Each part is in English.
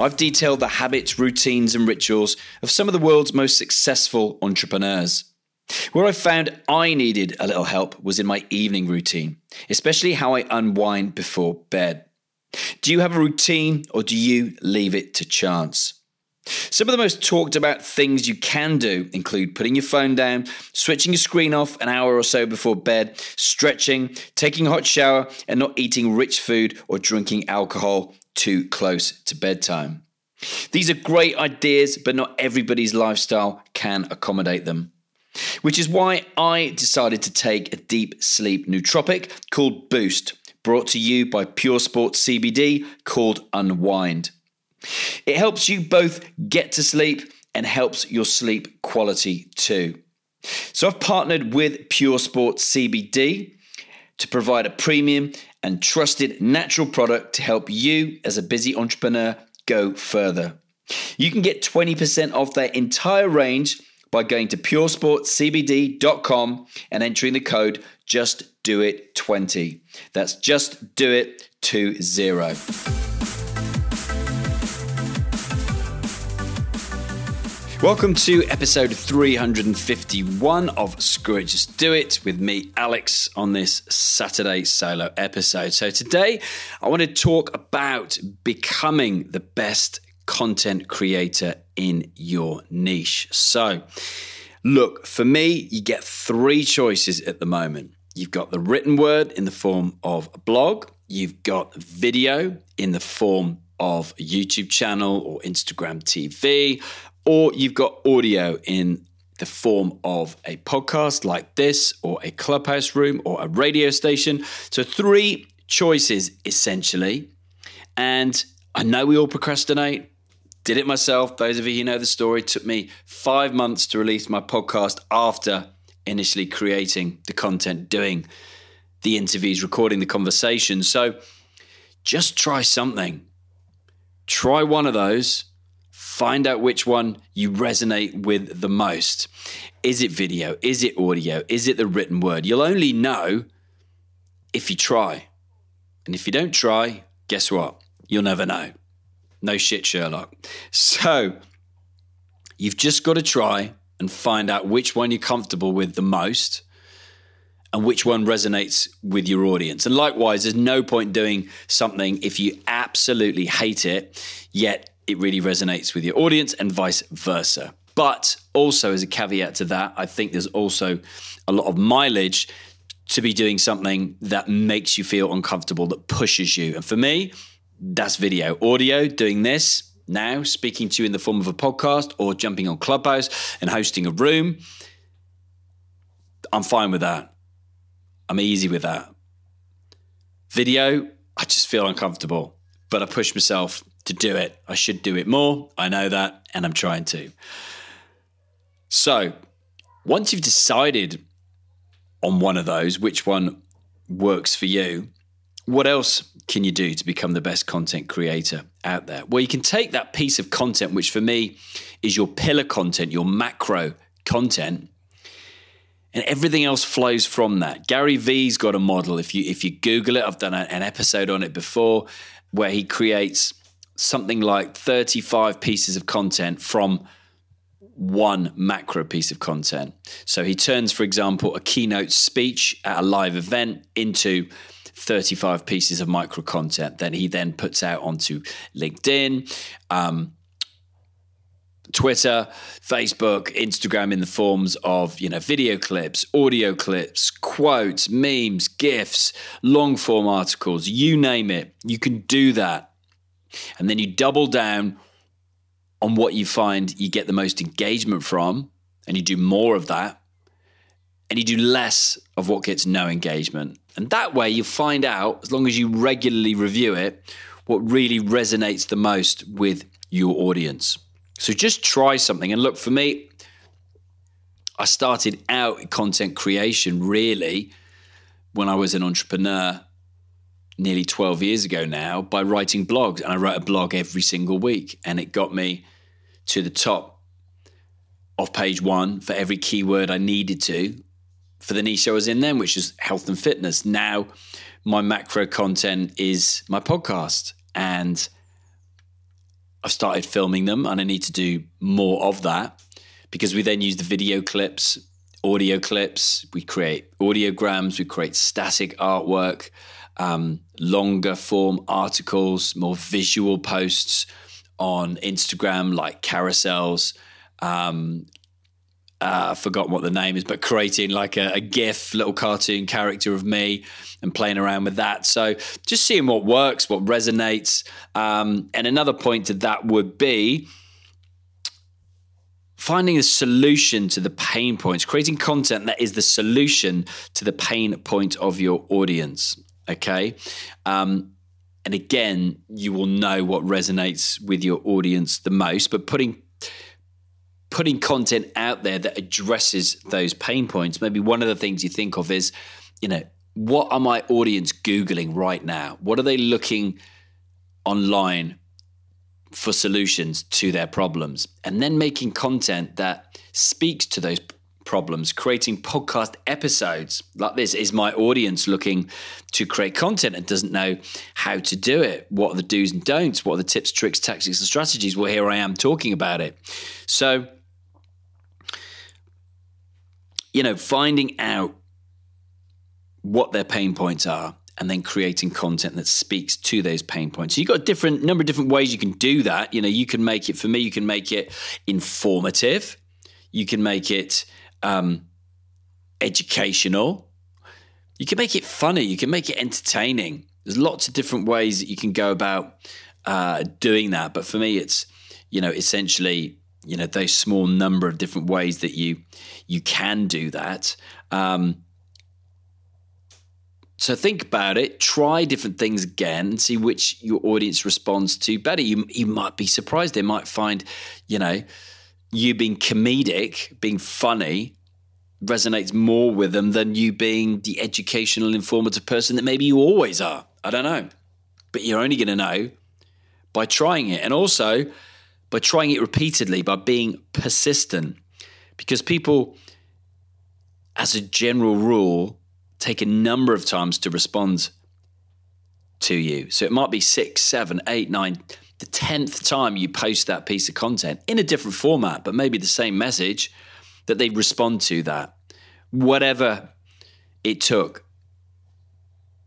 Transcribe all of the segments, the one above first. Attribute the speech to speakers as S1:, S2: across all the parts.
S1: I've detailed the habits, routines, and rituals of some of the world's most successful entrepreneurs. Where I found I needed a little help was in my evening routine, especially how I unwind before bed. Do you have a routine or do you leave it to chance? Some of the most talked about things you can do include putting your phone down, switching your screen off an hour or so before bed, stretching, taking a hot shower, and not eating rich food or drinking alcohol too close to bedtime. These are great ideas, but not everybody's lifestyle can accommodate them. Which is why I decided to take a deep sleep nootropic called Boost brought to you by Pure Sports CBD called Unwind. It helps you both get to sleep and helps your sleep quality too. So I've partnered with Pure Sports CBD to provide a premium and trusted natural product to help you as a busy entrepreneur go further. You can get 20% off their entire range by going to puresportscbd.com and entering the code just do it 20. That's just do it 20. Welcome to episode 351 of Screw It Just Do It with me, Alex, on this Saturday solo episode. So, today I want to talk about becoming the best content creator in your niche. So, look, for me, you get three choices at the moment. You've got the written word in the form of a blog, you've got video in the form of a YouTube channel or Instagram TV, or you've got audio in the form of a podcast like this, or a clubhouse room, or a radio station. So, three choices essentially. And I know we all procrastinate. Did it myself. Those of you who know the story, took me five months to release my podcast after initially creating the content, doing the interviews, recording the conversations. So just try something. Try one of those. Find out which one you resonate with the most. Is it video? Is it audio? Is it the written word? You'll only know if you try. And if you don't try, guess what? You'll never know. No shit, Sherlock. So you've just got to try and find out which one you're comfortable with the most and which one resonates with your audience. And likewise, there's no point doing something if you absolutely hate it, yet it really resonates with your audience and vice versa. But also, as a caveat to that, I think there's also a lot of mileage to be doing something that makes you feel uncomfortable, that pushes you. And for me, that's video. Audio, doing this, now, speaking to you in the form of a podcast or jumping on Clubhouse and hosting a room, I'm fine with that. I'm easy with that. Video, I just feel uncomfortable, but I push myself to do it. I should do it more. I know that, and I'm trying to. So, once you've decided on one of those, which one works for you, what else can you do to become the best content creator out there? Well, you can take that piece of content, which for me is your pillar content, your macro content, and everything else flows from that. Gary Vee's got a model. If you if you Google it, I've done an episode on it before, where he creates something like 35 pieces of content from one macro piece of content. So he turns, for example, a keynote speech at a live event into 35 pieces of micro content that he then puts out onto LinkedIn, um, Twitter, Facebook, Instagram in the forms of, you know, video clips, audio clips, quotes, memes, GIFs, long form articles, you name it. You can do that. And then you double down on what you find you get the most engagement from, and you do more of that. And you do less of what gets no engagement. And that way you find out, as long as you regularly review it, what really resonates the most with your audience. So just try something. And look, for me, I started out content creation really when I was an entrepreneur nearly 12 years ago now by writing blogs. And I wrote a blog every single week. And it got me to the top of page one for every keyword I needed to for the niche I was in then, which is health and fitness. Now, my macro content is my podcast. And I've started filming them and I need to do more of that because we then use the video clips, audio clips, we create audiograms, we create static artwork, um, longer form articles, more visual posts on Instagram like carousels, um, uh, I forgot what the name is, but creating like a, a, GIF, little cartoon character of me and playing around with that. So just seeing what works, what resonates. Um, and another point to that would be finding a solution to the pain points, creating content that is the solution to the pain point of your audience. Okay. Um, and again, you will know what resonates with your audience the most, but putting putting content out there that addresses those pain points. Maybe one of the things you think of is, you know, what are my audience Googling right now? What are they looking online for solutions to their problems? And then making content that speaks to those problems, creating podcast episodes like this. Is my audience looking to create content and doesn't know how to do it? What are the do's and don'ts? What are the tips, tricks, tactics, and strategies? Well, here I am talking about it. So, you know, finding out what their pain points are and then creating content that speaks to those pain points. So you've got a different number of different ways you can do that. You know, you can make it for me, you can make it informative, you can make it um, educational, you can make it funny, you can make it entertaining. There's lots of different ways that you can go about uh, doing that. But for me, it's you know essentially you know those small number of different ways that you you can do that um, so think about it try different things again and see which your audience responds to better you, you might be surprised they might find you know you being comedic being funny resonates more with them than you being the educational informative person that maybe you always are i don't know but you're only going to know by trying it and also by trying it repeatedly, by being persistent. Because people, as a general rule, take a number of times to respond to you. So it might be six, seven, eight, nine, the tenth time you post that piece of content in a different format, but maybe the same message, that they respond to that. Whatever it took,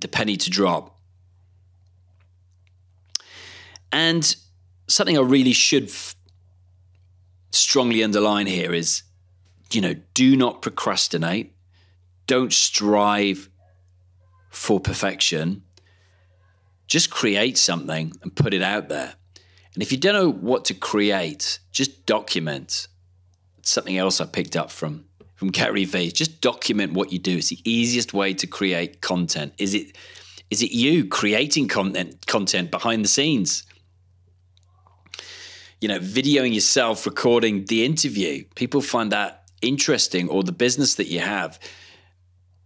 S1: the penny to drop. And something I really should f- strongly underline here is, you know, do not procrastinate. Don't strive for perfection. Just create something and put it out there. And if you don't know what to create, just document. It's something else I picked up from from Gary Vee. Just document what you do. It's the easiest way to create content. Is it is it you creating content content behind the scenes? you know, videoing yourself recording the interview. People find that interesting, or the business that you have.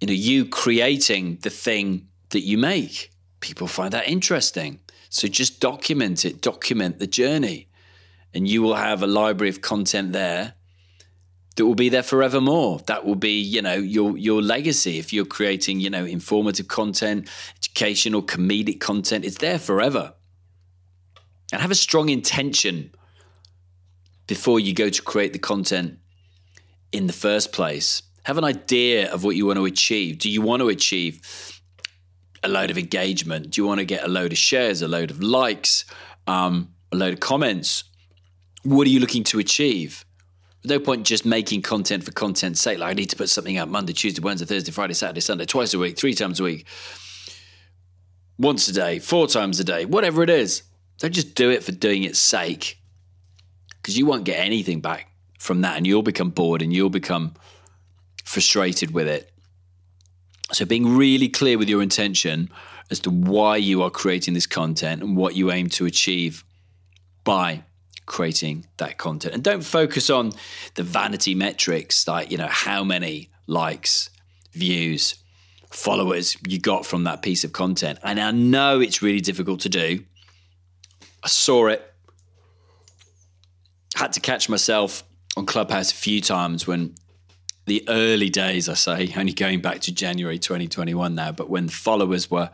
S1: You know, you creating the thing that you make. People find that interesting. So just document it, document the journey, and you will have a library of content there that will be there forevermore. That will be, you know, your your legacy. If you're creating, you know, informative content, educational, comedic content, it's there forever. And have a strong intention before you go to create the content in the first place. Have an idea of what you want to achieve. Do you want to achieve a load of engagement? Do you want to get a load of shares, a load of likes, um, a load of comments? what are you looking to achieve? no point just making content for content's sake. Like I need to put something out Monday, Tuesday, Wednesday, Thursday, Friday, Saturday, Sunday, twice a week, three times a week, once a day, four times a day, whatever it is. Don't just do it for doing its sake because you won't get anything back from that and you'll become bored and you'll become frustrated with it. So, being really clear with your intention as to why you are creating this content and what you aim to achieve by creating that content. And don't focus on the vanity metrics like, you know, how many likes, views, followers you got from that piece of content. And I know it's really difficult to do. I saw it. Had to catch myself on Clubhouse a few times when the early days, I say, only going back to January 2021 now, but when followers were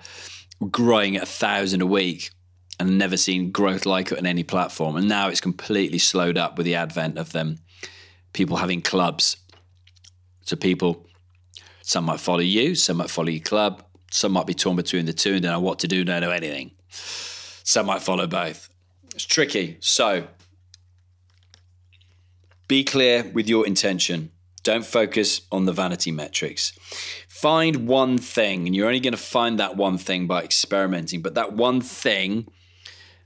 S1: growing at a thousand a week and never seen growth like it on any platform. And now it's completely slowed up with the advent of them people having clubs. So people, some might follow you, some might follow your club, some might be torn between the two and don't know what to do, don't know anything. Some might follow both. It's tricky. So be clear with your intention. Don't focus on the vanity metrics. Find one thing, and you're only going to find that one thing by experimenting, but that one thing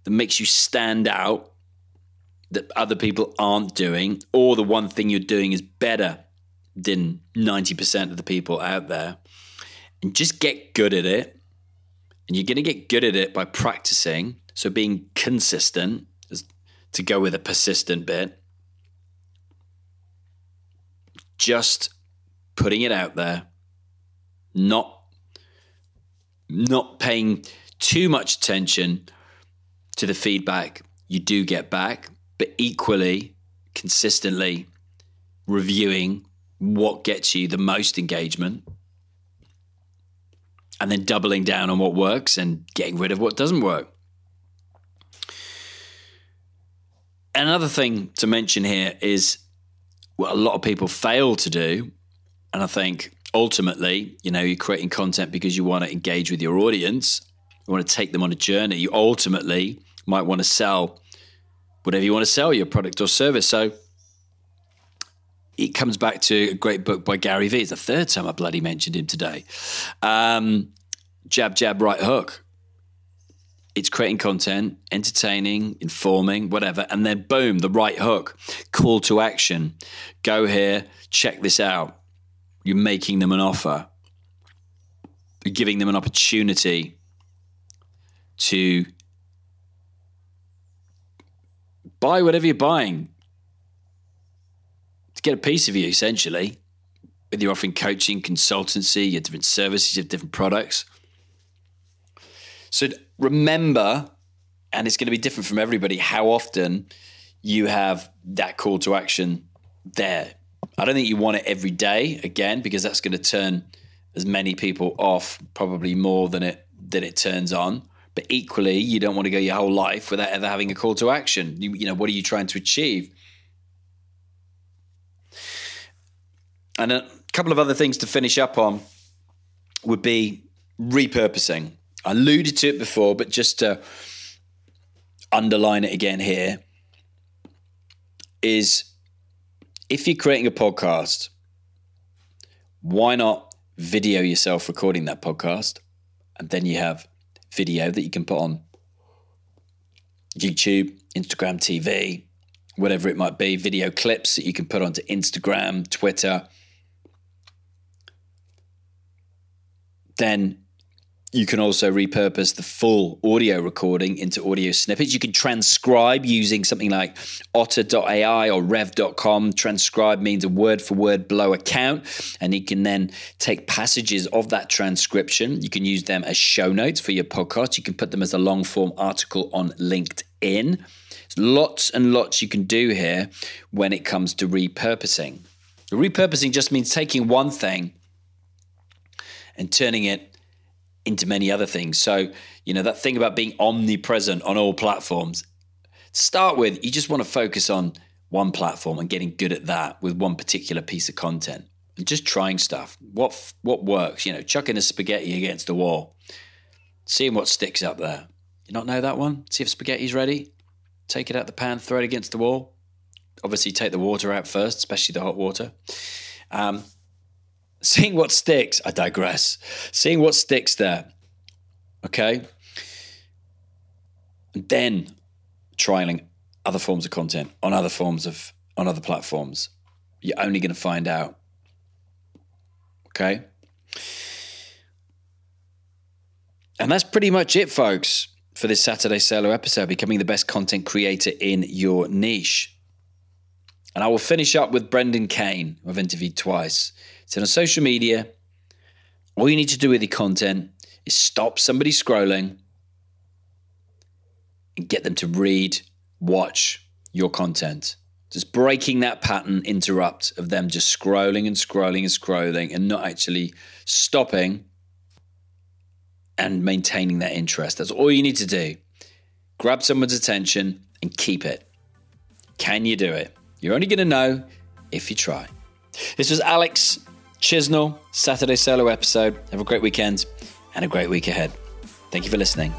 S1: that makes you stand out that other people aren't doing, or the one thing you're doing is better than 90% of the people out there. And just get good at it. And you're going to get good at it by practicing. So being consistent is to go with a persistent bit. Just putting it out there, not not paying too much attention to the feedback you do get back, but equally, consistently reviewing what gets you the most engagement and then doubling down on what works and getting rid of what doesn't work. Another thing to mention here is what a lot of people fail to do. And I think ultimately, you know, you're creating content because you want to engage with your audience you want to take them on a journey. You ultimately might want to sell whatever you want to sell, your product or service. So it comes back to a great book by Gary Vee. It's the third time I bloody mentioned him today. Um, jab, jab, right hook. It's creating content, entertaining, informing, whatever. And then boom, the right hook. Call to action. Go here, check this out. You're making them an offer. You're giving them an opportunity to buy whatever you're buying to get a piece of you, essentially. Whether you're offering coaching, consultancy, your different services, your different products. So remember, and it's going to be different from everybody, how often you have that call to action there. I don't think you want it every day again because that's going to turn as many people off probably more than it than it turns on. But equally, you don't want to go your whole life without ever having a call to action. You, you know, what are you trying to achieve? And a couple of other things to finish up on would be repurposing. I alluded to it before, but just to underline it again here is if you're creating a podcast, why not video yourself recording that podcast? And then you have video that you can put on YouTube, Instagram TV, whatever it might be, video clips that you can put onto Instagram, Twitter. Then you can also repurpose the full audio recording into audio snippets. You can transcribe using something like otter.ai or rev.com. Transcribe means a word for word blow account, and you can then take passages of that transcription. You can use them as show notes for your podcast. You can put them as a long form article on LinkedIn. There's lots and lots you can do here when it comes to repurposing. Repurposing just means taking one thing and turning it into many other things. So, you know, that thing about being omnipresent on all platforms, start with, you just want to focus on one platform and getting good at that with one particular piece of content and just trying stuff. What what works, you know, chucking a spaghetti against the wall, seeing what sticks up there. You not know that one? See if spaghetti's ready? take it out the pan, throw it against the wall. Obviously, take the water out first, especially the hot water. Um, seeing what sticks, I digress. Seeing what sticks there, okay? And then trialing other forms of content on other forms of on other platforms. You're only going to find out. Okay? And that's pretty much it, folks, for this Saturday solo episode becoming the best content creator in your niche. And I will finish up with Brendan Kane, I've interviewed twice. So on social media, all you need to do with your content is stop somebody scrolling and get them to read, watch your content. Just breaking that pattern interrupt of them just scrolling and scrolling and scrolling and not actually stopping and maintaining that interest. That's all you need to do. Grab someone's attention and keep it. Can you do it? You're only going to know if you try. This was Alex Chisnall, Saturday solo episode. Have a great weekend and a great week ahead. Thank you for listening.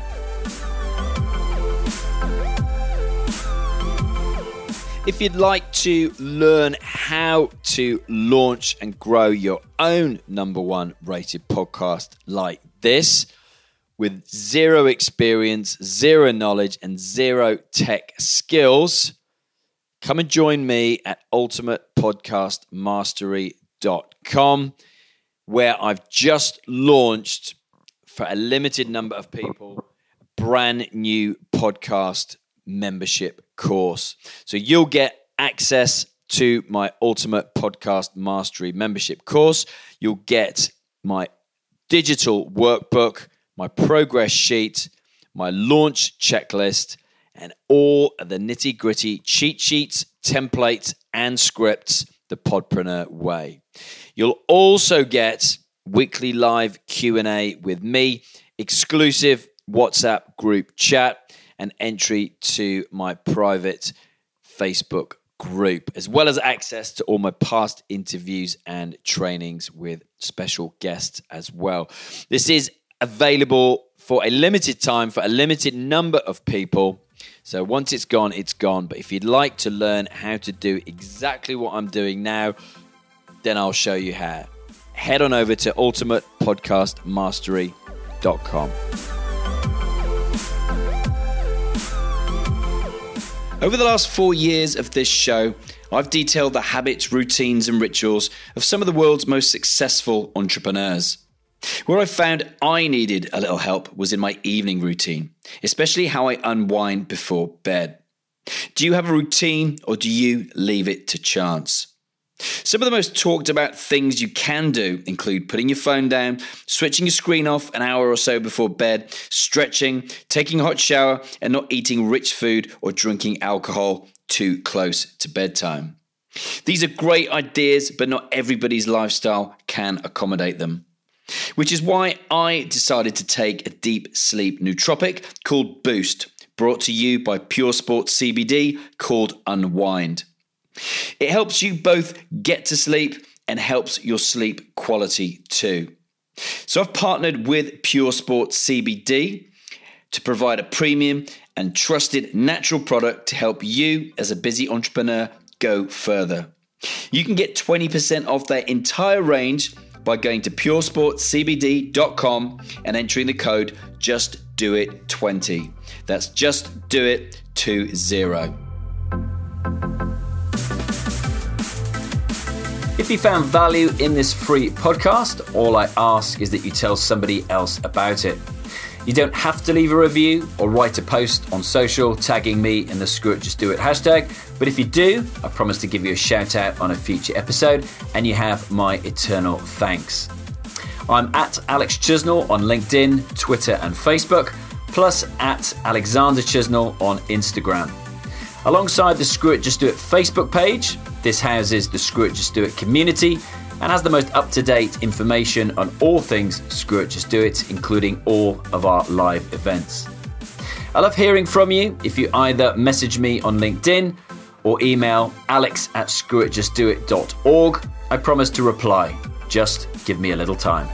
S1: If you'd like to learn how to launch and grow your own number one rated podcast like this, with zero experience, zero knowledge, and zero tech skills, come and join me at ultimatepodcastmastery.com, where I've just launched for a limited number of people brand new podcast membership course. So you'll get access to my Ultimate Podcast Mastery membership course. You'll get my digital workbook, my progress sheet, my launch checklist, and all of the nitty gritty cheat sheets, templates, and scripts the Podpreneur way. You'll also get weekly live Q&A with me, exclusive WhatsApp group chat, and entry to my private Facebook group, as well as access to all my past interviews and trainings with special guests as well. This is available for a limited time for a limited number of people. So once it's gone, it's gone. But if you'd like to learn how to do exactly what I'm doing now, then I'll show you how. Head on over to ultimatepodcastmastery.com. Over the last four years of this show, I've detailed the habits, routines, and rituals of some of the world's most successful entrepreneurs. Where I found I needed a little help was in my evening routine, especially how I unwind before bed. Do you have a routine or do you leave it to chance? Some of the most talked about things you can do include putting your phone down, switching your screen off an hour or so before bed, stretching, taking a hot shower, and not eating rich food or drinking alcohol too close to bedtime. These are great ideas, but not everybody's lifestyle can accommodate them. Which is why I decided to take a deep sleep nootropic called Boost, brought to you by Pure Sports CBD called Unwind. It helps you both get to sleep and helps your sleep quality too. So I've partnered with Pure Sports CBD to provide a premium and trusted natural product to help you as a busy entrepreneur go further. You can get 20% off their entire range by going to puresportscbd.com and entering the code just do it 20. That's just do it 20.
S2: If you found value in this free podcast, all I ask is that you tell somebody else about it. You don't have to leave a review or write a post on social tagging me in the Screw It Just Do It hashtag, but if you do, I promise to give you a shout out on a future episode and you have my eternal thanks. I'm at Alex Chisnall on LinkedIn, Twitter, and Facebook, plus at Alexander Chisnall on Instagram. Alongside the Screw It Just Do It Facebook page, this houses the Screw It Just Do It community and has the most up to date information on all things Screw It Just Do It, including all of our live events. I love hearing from you if you either message me on LinkedIn or email alex at screwitjustdoit.org. I promise to reply. Just give me a little time.